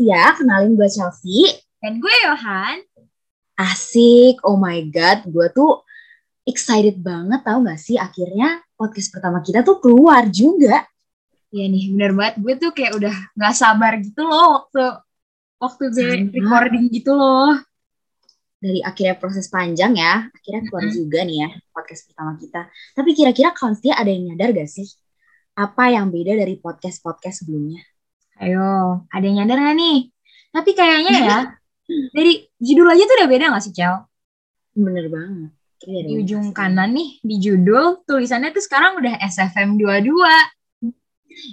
Setia, kenalin gue Chelsea. Dan gue Yohan. Asik, oh my god, gue tuh excited banget tau gak sih akhirnya podcast pertama kita tuh keluar juga. Iya nih, bener banget. Gue tuh kayak udah gak sabar gitu loh waktu waktu gue Sama. recording gitu loh. Dari akhirnya proses panjang ya, akhirnya keluar Mm-mm. juga nih ya podcast pertama kita. Tapi kira-kira setia ada yang nyadar gak sih? Apa yang beda dari podcast-podcast sebelumnya? Ayo, ada yang nyadar gak nih? Tapi kayaknya ya, dari judul aja tuh udah beda gak sih, Cel? Bener banget. Ada Di ujung kanan nih, di judul, tulisannya tuh sekarang udah SFM 22.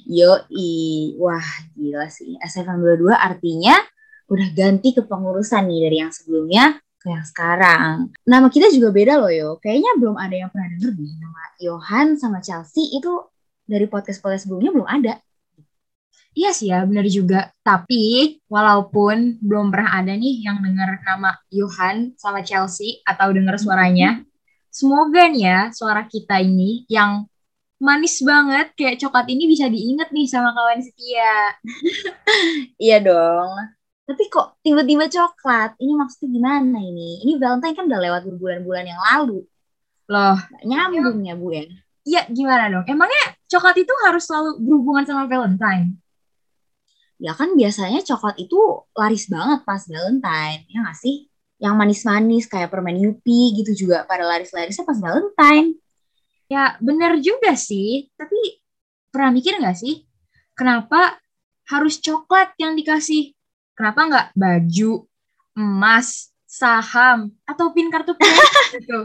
Yoi, wah gila sih. SFM 22 artinya udah ganti kepengurusan nih dari yang sebelumnya ke yang sekarang. Nama kita juga beda loh yo. Kayaknya belum ada yang pernah denger nih. Nama Johan sama Chelsea itu dari podcast-podcast sebelumnya belum ada. Iya sih ya, bener juga. Tapi, walaupun belum pernah ada nih yang denger nama Johan sama Chelsea atau denger suaranya, semoga nih ya suara kita ini yang manis banget kayak coklat ini bisa diinget nih sama kawan setia. Iya dong. Tapi kok tiba-tiba coklat? Ini maksudnya gimana ini? Ini Valentine kan udah lewat berbulan-bulan yang lalu. Loh, nyambung ya Bu ya? iya gimana dong? Emangnya coklat itu harus selalu berhubungan sama Valentine? Ya kan biasanya coklat itu laris banget pas Valentine, ya nggak sih? Yang manis-manis kayak permen Yupi gitu juga pada laris-larisnya pas Valentine. Ya bener juga sih, tapi pernah mikir nggak sih? Kenapa harus coklat yang dikasih? Kenapa nggak baju, emas, saham, atau pin kartu kredit gitu?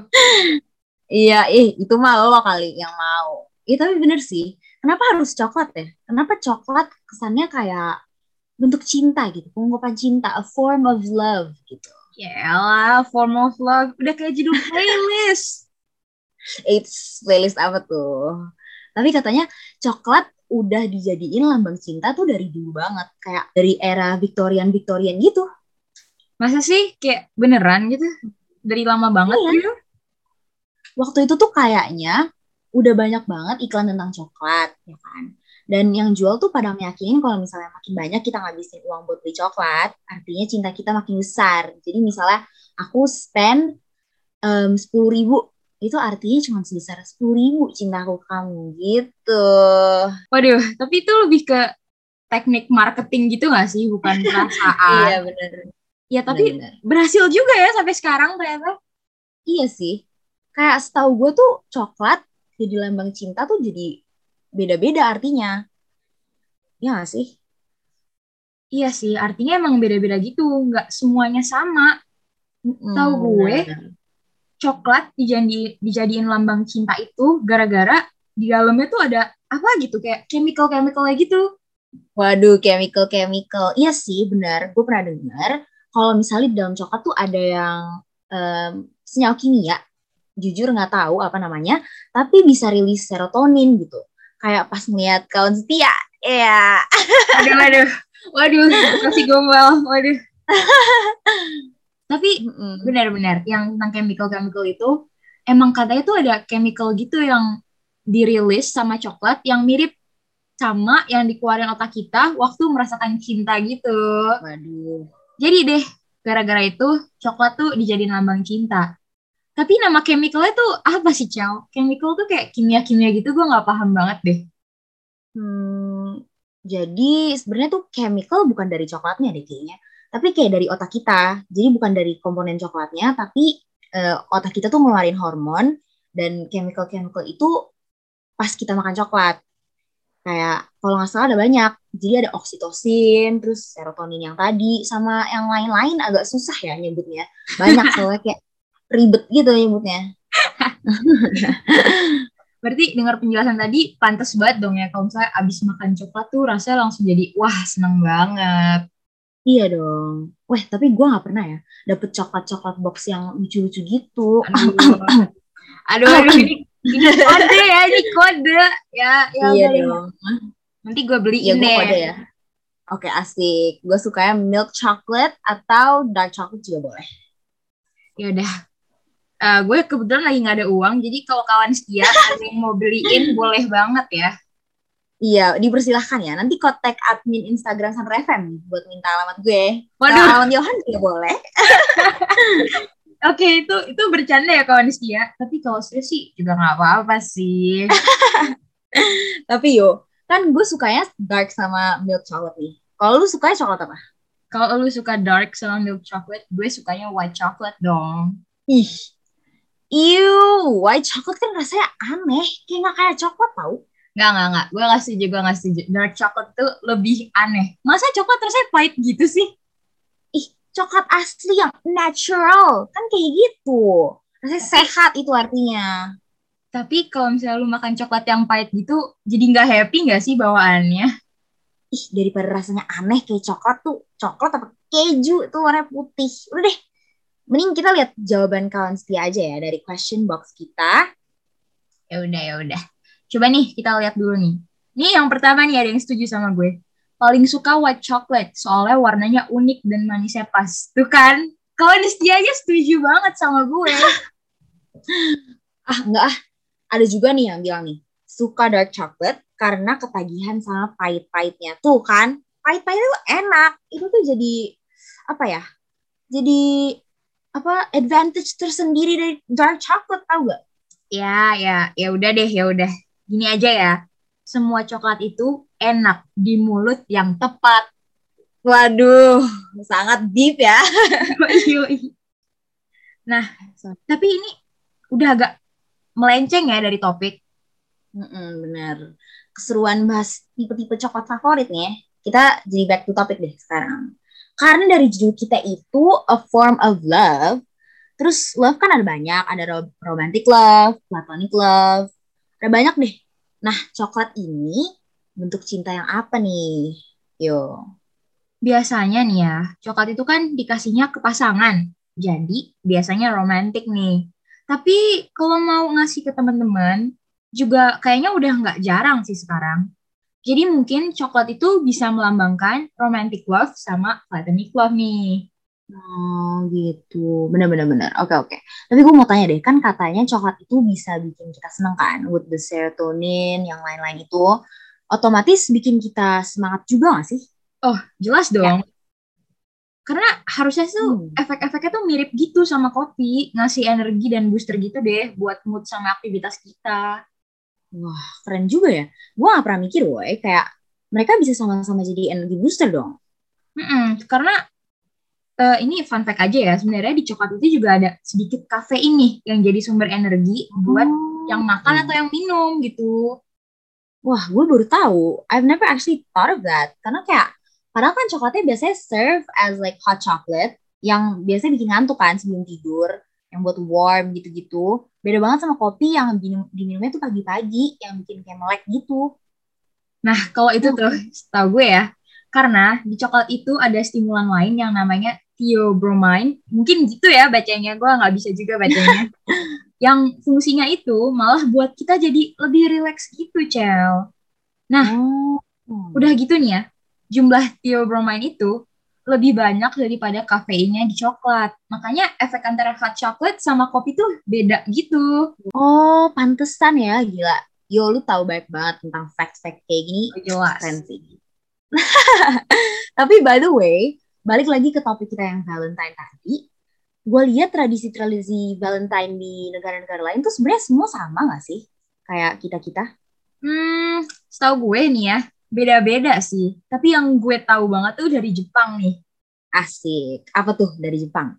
Iya, eh itu mah lo kali yang mau. Iya tapi bener sih. Kenapa harus coklat ya? Kenapa coklat kesannya kayak bentuk cinta gitu, pengungkapan cinta, a form of love gitu. Yalah, form of love. Udah kayak judul playlist. It's playlist apa tuh? Tapi katanya coklat udah dijadiin lambang cinta tuh dari dulu banget. Kayak dari era Victorian-Victorian gitu. Masa sih kayak beneran gitu? Dari lama banget Iya. gitu? waktu itu tuh kayaknya udah banyak banget iklan tentang coklat, ya kan? Dan yang jual tuh pada meyakinin kalau misalnya makin banyak kita ngabisin uang buat beli coklat, artinya cinta kita makin besar. Jadi misalnya aku spend sepuluh ribu, itu artinya cuma sebesar sepuluh ribu cintaku ke kamu gitu. Waduh, tapi itu lebih ke teknik marketing gitu gak sih? Bukan perasaan. Iya bener. Ya, tapi Bener-bener. berhasil juga ya sampai sekarang ternyata. Iya sih. Kayak setahu gue tuh coklat jadi lambang cinta tuh jadi beda-beda artinya. Iya gak sih? Iya sih, artinya emang beda-beda gitu, nggak semuanya sama. Tahu gue, bener-bener. Coklat dijadi, dijadiin lambang cinta itu gara-gara di dalamnya tuh ada apa gitu, kayak chemical-chemicalnya gitu. Waduh, chemical-chemical. Iya sih, benar. Gue pernah dengar kalau misalnya di dalam coklat tuh ada yang em, senyawa kimia. Jujur nggak tahu apa namanya, tapi bisa rilis serotonin gitu. Kayak pas ngeliat kawan setia. Ya. Waduh, waduh, waduh, kasih gombal, waduh. Tapi benar-benar yang tentang chemical-chemical itu, emang katanya tuh ada chemical gitu yang dirilis sama coklat yang mirip sama yang dikeluarin otak kita waktu merasakan cinta gitu. Waduh. Jadi deh, gara-gara itu coklat tuh dijadiin lambang cinta. Tapi nama chemicalnya tuh apa sih, Chow? Chemical tuh kayak kimia-kimia gitu, gue nggak paham banget deh. Hmm, jadi sebenarnya tuh chemical bukan dari coklatnya deh kayaknya. Tapi kayak dari otak kita. Jadi bukan dari komponen coklatnya, tapi eh, otak kita tuh ngeluarin hormon dan chemical-chemical itu pas kita makan coklat. Kayak kalau nggak salah ada banyak. Jadi ada oksitosin, terus serotonin yang tadi, sama yang lain-lain agak susah ya nyebutnya. Banyak soalnya kayak ribet gitu nyebutnya. Berarti dengar penjelasan tadi, pantas banget dong ya kalau misalnya abis makan coklat tuh rasanya langsung jadi, wah seneng banget. Iya dong. Weh, tapi gue nggak pernah ya dapet coklat-coklat box yang lucu-lucu gitu. Aduh, aduh, aduh ini, ini kode ya, ini kode. Ya, ya iya udah, dong. Nanti gue beliin Iya deh. kode ya. Oke asik. Gue sukanya milk chocolate atau dark chocolate juga boleh. Ya udah. Eh, gue kebetulan lagi nggak ada uang, jadi kalau kawan setia ada yang mau beliin boleh banget ya. Iya, dipersilahkan ya. Nanti kontak admin Instagram Sandra FM buat minta alamat gue. Waduh. Kalau alamat Johan juga boleh. Oke, itu itu bercanda ya kawan setia. Tapi kalau serius sih juga nggak apa-apa sih. Tapi yo, kan gue sukanya dark sama milk chocolate nih. Kalau lu sukanya coklat apa? Kalau lu suka dark sama milk chocolate, gue sukanya white chocolate dong. Ih, Ew, white chocolate kan rasanya aneh. Kayak nggak kayak coklat tau. Nggak, nggak, nggak. Gue nggak setuju, gue nggak setuju. Dark chocolate tuh lebih aneh. Masa coklat rasanya pahit gitu sih? Ih, coklat asli yang natural. Kan kayak gitu. Rasanya sehat itu artinya. Tapi kalau misalnya lu makan coklat yang pahit gitu, jadi nggak happy nggak sih bawaannya? Ih, daripada rasanya aneh kayak coklat tuh. Coklat apa keju tuh warna putih. Udah deh, mending kita lihat jawaban kawan setia aja ya dari question box kita. Ya udah, ya udah. Coba nih kita lihat dulu nih. Nih yang pertama nih ada yang setuju sama gue. Paling suka white chocolate soalnya warnanya unik dan manisnya pas. Tuh kan, kawan setia aja setuju banget sama gue. Ah, enggak ah. Ada juga nih yang bilang nih, suka dark chocolate karena ketagihan sama pahit-pahitnya. Tuh kan, pahit-pahitnya tuh enak. Itu tuh jadi apa ya? Jadi apa advantage tersendiri dari dark chocolate tau gak? Ya, ya, ya udah deh, ya udah. Gini aja ya. Semua coklat itu enak di mulut yang tepat. Waduh, sangat deep ya. Nah, tapi ini udah agak melenceng ya dari topik. Mm-mm, bener. Keseruan bahas tipe-tipe coklat favorit nih ya. Kita jadi back to topic deh sekarang. Karena dari judul kita itu a form of love. Terus love kan ada banyak, ada ro- romantic love, platonic love, ada banyak deh. Nah, coklat ini bentuk cinta yang apa nih? Yo. Biasanya nih ya, coklat itu kan dikasihnya ke pasangan. Jadi biasanya romantis nih. Tapi kalau mau ngasih ke teman-teman, juga kayaknya udah nggak jarang sih sekarang. Jadi mungkin coklat itu bisa melambangkan romantic love sama platonic love nih. Oh gitu, bener-bener bener. Oke oke. Tapi gue mau tanya deh, kan katanya coklat itu bisa bikin kita seneng kan, with the serotonin, yang lain-lain itu, otomatis bikin kita semangat juga gak sih? Oh, jelas dong. Karena harusnya tuh Hmm. efek-efeknya tuh mirip gitu sama kopi, ngasih energi dan booster gitu deh buat mood sama aktivitas kita. Wah keren juga ya. Gue gak pernah mikir woy, kayak mereka bisa sama-sama jadi energi booster dong. Mm-mm, karena eh, ini fun fact aja ya, sebenarnya di coklat itu juga ada sedikit kafein nih yang jadi sumber energi buat Oh. yang makan atau yang minum gitu. Wah gue baru tahu. I've never actually thought of that. Karena kayak, padahal kan coklatnya biasanya serve as like hot chocolate, yang biasanya bikin ngantuk kan sebelum tidur, yang buat warm gitu-gitu. Beda banget sama kopi yang diminum, diminumnya tuh pagi-pagi, yang bikin kayak melek gitu. Nah, kalau itu tuh, setahu gue ya, karena di coklat itu ada stimulan lain yang namanya theobromine. Mungkin gitu ya bacanya, gue nggak bisa juga bacanya. yang fungsinya itu malah buat kita jadi lebih rileks gitu, Cel. Nah, Oh. udah gitu nih ya, jumlah theobromine itu lebih banyak daripada kafeinnya di coklat. Makanya efek antara hot chocolate sama kopi tuh beda gitu. Oh, pantesan ya, gila. Yo, lu tahu banyak banget tentang fact-fact kayak gini. Oh, jelas. Keren sih. Tapi by the way, balik lagi ke topik kita yang Valentine tadi. Gue lihat tradisi-tradisi Valentine di negara-negara lain tuh sebenarnya semua sama gak sih? Kayak kita-kita. Hmm, setahu gue nih ya, beda-beda sih. Tapi yang gue tahu banget tuh dari Jepang nih. Asik. Apa tuh dari Jepang?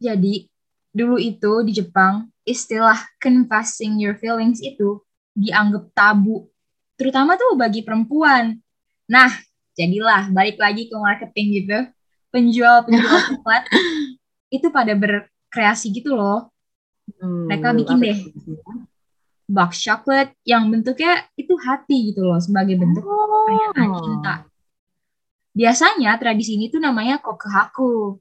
Jadi, dulu itu di Jepang, istilah confessing your feelings itu dianggap tabu. Terutama tuh bagi perempuan. Nah, jadilah balik lagi ke marketing gitu. Penjual-penjual coklat itu pada berkreasi gitu loh. Hmm, Mereka bikin deh. tuh? Box chocolate yang bentuknya itu hati gitu loh. Sebagai bentuk pernyataan cinta. Biasanya tradisi ini tuh namanya kokuhaku.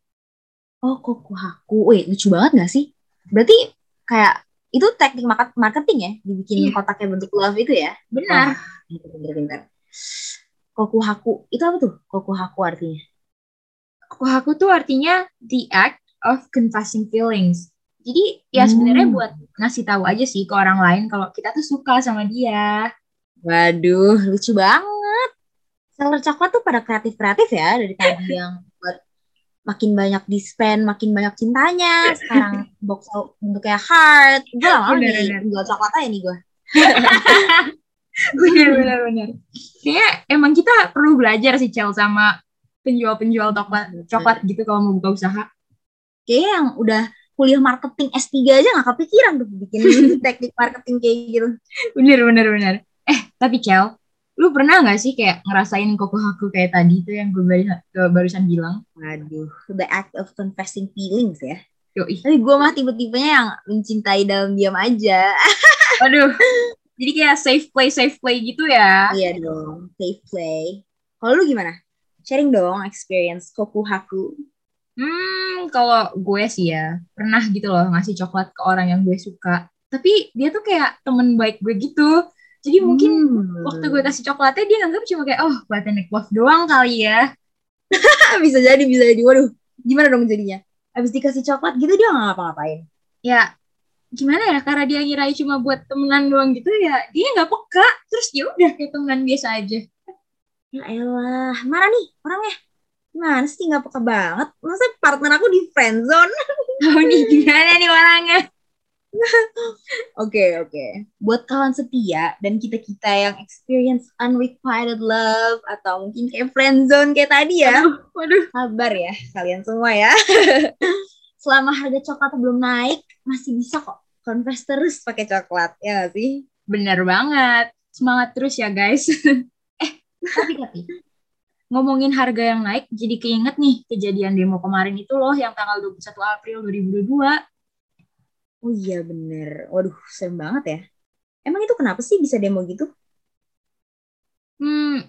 Oh, kokuhaku. Wih, lucu banget gak sih? Berarti kayak itu teknik market- marketing ya? Dibikin Iya. kotaknya bentuk love itu ya? Benar. Pintar-pintar. Kokuhaku. Itu apa tuh? Kokuhaku artinya? Kokuhaku tuh artinya the act of confessing feelings. Jadi ya Hmm. sebenarnya buat ngasih tahu aja sih ke orang lain kalau kita tuh suka sama dia. Waduh, lucu banget. Seller coklat tuh pada kreatif-kreatif ya dari tadi yang buat makin banyak di spend, makin banyak cintanya. Sekarang box bentuknya heart. Gue lama Bener, nih bener. jual coklat aja nih gue. benar benar benar kayaknya emang kita perlu belajar sih Cel sama penjual-penjual coklat coklat gitu kalau mau buka usaha Kayaknya yang udah kuliah marketing S3 aja gak kepikiran tuh bikin teknik marketing kayak gitu. bener bener bener eh tapi Cel lu pernah nggak sih kayak ngerasain kokohaku kayak tadi tuh yang gue barusan bilang Waduh, the act of confessing feelings ya. yoi Tapi gue mah tipe-tipenya yang mencintai dalam diam aja. aduh jadi kayak safe play safe play gitu ya Iya dong, safe play. Kalau lu gimana? Sharing dong experience kokuhaku. Hmm, kalau gue sih ya pernah gitu loh ngasih coklat ke orang yang gue suka. Tapi dia tuh kayak temen baik gue gitu. Jadi mungkin Hmm. waktu gue kasih coklatnya dia nganggap cuma kayak oh platonic love doang kali ya. bisa jadi, bisa jadi. Waduh, gimana dong jadinya? Abis dikasih coklat gitu dia nggak ngapa-ngapain. Ya gimana ya karena dia ngira cuma buat temenan doang gitu ya dia nggak peka terus ya udah kayak temenan biasa aja. Ya elah, mana nih orangnya? Gimana sih nggak peka banget? Masa partner aku di friendzone? Tahu nih gimana nih orangnya? Oke, oke. Buat kawan setia dan kita-kita yang experience unrequited love atau mungkin kayak friendzone kayak tadi ya. Waduh. Sabar ya kalian semua ya. Selama harga coklat belum naik, masih bisa kok confess terus pakai coklat, ya nggak sih? Bener banget. Semangat terus ya guys. eh, tapi tapi ngomongin harga yang naik, jadi keinget nih kejadian demo kemarin itu loh yang tanggal 21 April 2022. Oh iya bener. Waduh, serem banget ya. Emang itu kenapa sih bisa demo gitu? Hmm,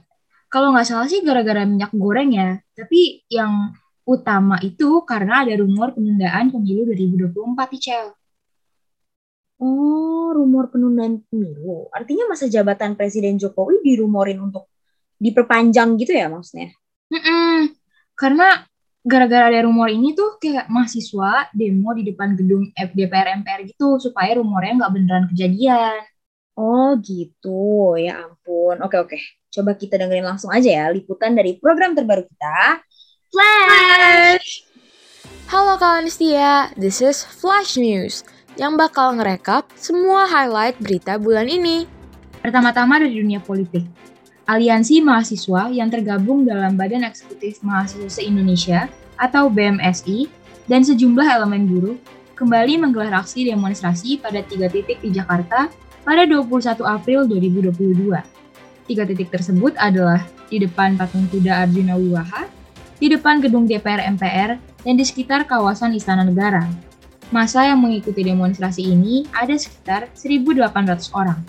kalau nggak salah sih gara-gara minyak goreng ya. Tapi yang utama itu karena ada rumor penundaan pemilu 2024 nih, Cel. Oh, rumor penundaan pemilu. Artinya masa jabatan Presiden Jokowi dirumorin untuk diperpanjang gitu ya maksudnya? Mm-mm. Karena gara-gara ada rumor ini tuh kayak mahasiswa demo di depan gedung DPR MPR gitu supaya rumornya nggak beneran kejadian. Oh gitu, ya ampun. Oke oke, coba kita dengerin langsung aja ya liputan dari program terbaru kita, Flash. Halo kawan setia, this is Flash News yang bakal ngerekap semua highlight berita bulan ini. Pertama-tama dari dunia politik. Aliansi Mahasiswa yang tergabung dalam Badan Eksekutif Mahasiswa se-Indonesia atau BMSI dan sejumlah elemen buruh kembali menggelar aksi demonstrasi pada tiga titik di Jakarta pada 21 April 2022. Tiga titik tersebut adalah di depan patung kuda Arjuna Wiwaha, di depan gedung DPR MPR, dan di sekitar kawasan Istana Negara. Masa yang mengikuti demonstrasi ini ada sekitar 1.800 orang.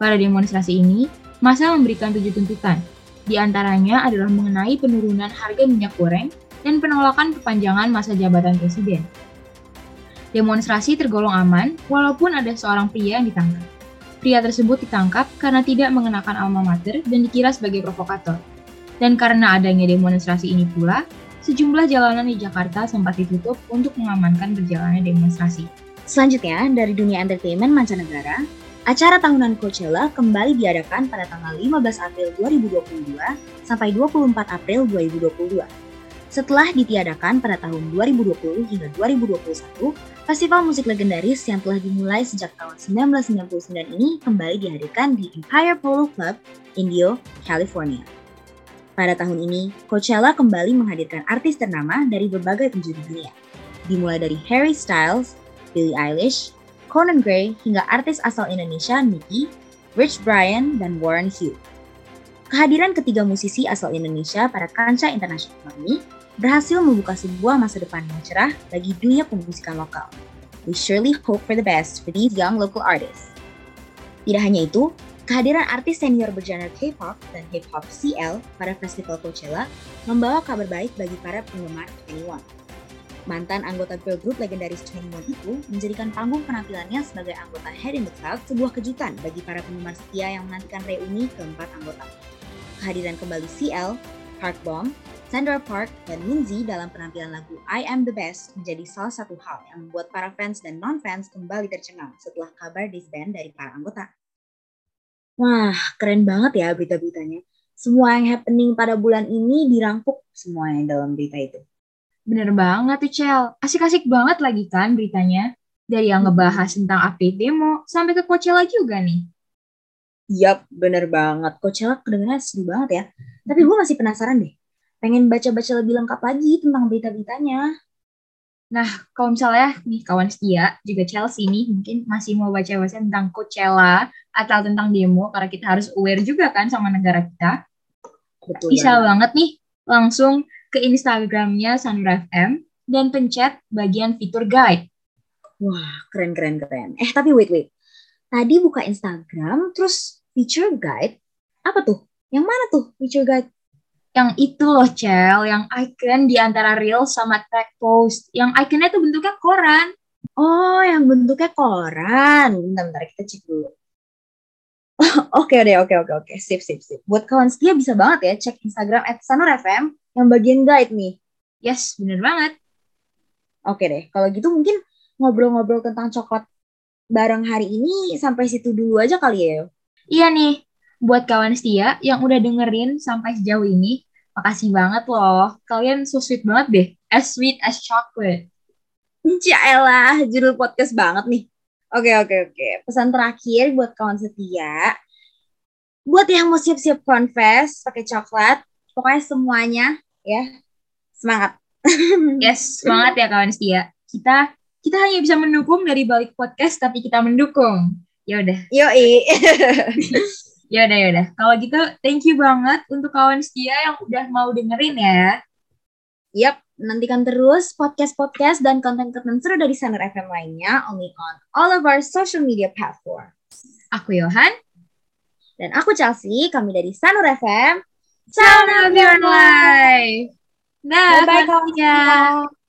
Pada demonstrasi ini, masa memberikan tujuh tuntutan. Di antaranya adalah mengenai penurunan harga minyak goreng dan penolakan perpanjangan masa jabatan presiden. Demonstrasi tergolong aman, walaupun ada seorang pria yang ditangkap. Pria tersebut ditangkap karena tidak mengenakan alma mater dan dikira sebagai provokator. Dan karena adanya demonstrasi ini pula, sejumlah jalanan di Jakarta sempat ditutup untuk mengamankan berjalannya demonstrasi. Selanjutnya, dari dunia entertainment mancanegara, acara tahunan Coachella kembali diadakan pada tanggal 15 April 2022 sampai 24 April 2022. Setelah ditiadakan pada tahun 2020 hingga 2021, festival musik legendaris yang telah dimulai sejak tahun 1999 ini kembali dihadirkan di Empire Polo Club, Indio, California. Pada tahun ini, Coachella kembali menghadirkan artis ternama dari berbagai penjuru dunia, dimulai dari Harry Styles, Billie Eilish, Conan Gray, hingga artis asal Indonesia Nicki, Rich Brian, dan Warren Hugh. Kehadiran ketiga musisi asal Indonesia pada kancah internasional ini berhasil membuka sebuah masa depan yang cerah bagi dunia pemusikan lokal. We surely hope for the best for these young local artists. Tidak hanya itu, kehadiran artis senior bergenre K-pop dan hip-hop CL pada festival Coachella membawa kabar baik bagi para penggemar 21. Mantan anggota girl group legendaris 21 itu menjadikan panggung penampilannya sebagai anggota Head in the Cloud sebuah kejutan bagi para penggemar setia yang menantikan reuni keempat anggota. Kehadiran kembali CL, Park Bom, Sandra Park, dan Minzy dalam penampilan lagu I Am The Best menjadi salah satu hal yang membuat para fans dan non-fans kembali tercengang setelah kabar disband dari para anggota. Wah, keren banget ya berita-beritanya. Semua yang happening pada bulan ini dirangkum semuanya dalam berita itu. Bener banget tuh, Cel. Asik-asik banget lagi kan beritanya. Dari yang ngebahas tentang update demo, sampai ke Coachella juga nih. Yap, bener banget. Coachella kedengarannya seru banget ya. Tapi gue masih penasaran deh. Pengen baca-baca lebih lengkap lagi tentang berita-beritanya. Nah, kalau misalnya nih kawan setia, juga Chelsea nih mungkin masih mau baca-baca tentang Coachella atau tentang demo, karena kita harus aware juga kan sama negara kita. Betul Bisa banget. banget nih langsung ke Instagramnya Sanura FM dan pencet bagian fitur guide. Wah, keren, keren, keren. Eh, tapi wait, wait. Tadi buka Instagram, terus feature guide. Apa tuh? Yang mana tuh feature guide? Yang itu loh, Cel, yang icon di antara reel sama tag post. Yang iconnya tuh bentuknya koran. Oh, yang bentuknya koran. Bentar, bentar, kita cek dulu. oke deh, oke, oke, oke. Sip, sip, sip. Buat kawan setia bisa banget ya cek Instagram at Sanur FM yang bagian guide nih. Yes, bener banget. Oke deh, kalau gitu mungkin ngobrol-ngobrol tentang coklat bareng hari ini sampai situ dulu aja kali ya. Iya nih, buat kawan setia yang udah dengerin sampai sejauh ini, makasih banget loh. Kalian so sweet banget deh. As sweet as chocolate. Yaelah, judul podcast banget nih. Oke, oke, oke. Pesan terakhir buat kawan setia. Buat yang mau siap-siap confess pakai coklat, pokoknya semuanya ya. Semangat. Yes, semangat ya kawan setia. Kita kita hanya bisa mendukung dari balik podcast, tapi kita mendukung. Ya udah, Yoi. ya udah, ya udah. Kalau gitu, thank you banget untuk kawan setia yang udah mau dengerin ya. Yap, nantikan terus podcast-podcast dan konten-konten seru dari Saner FM lainnya only on all of our social media platform. Aku Yohan. Dan aku Chelsea, kami dari Sanur FM. Sound of your life. Nah, Bye-bye kawan kawan setia. setia.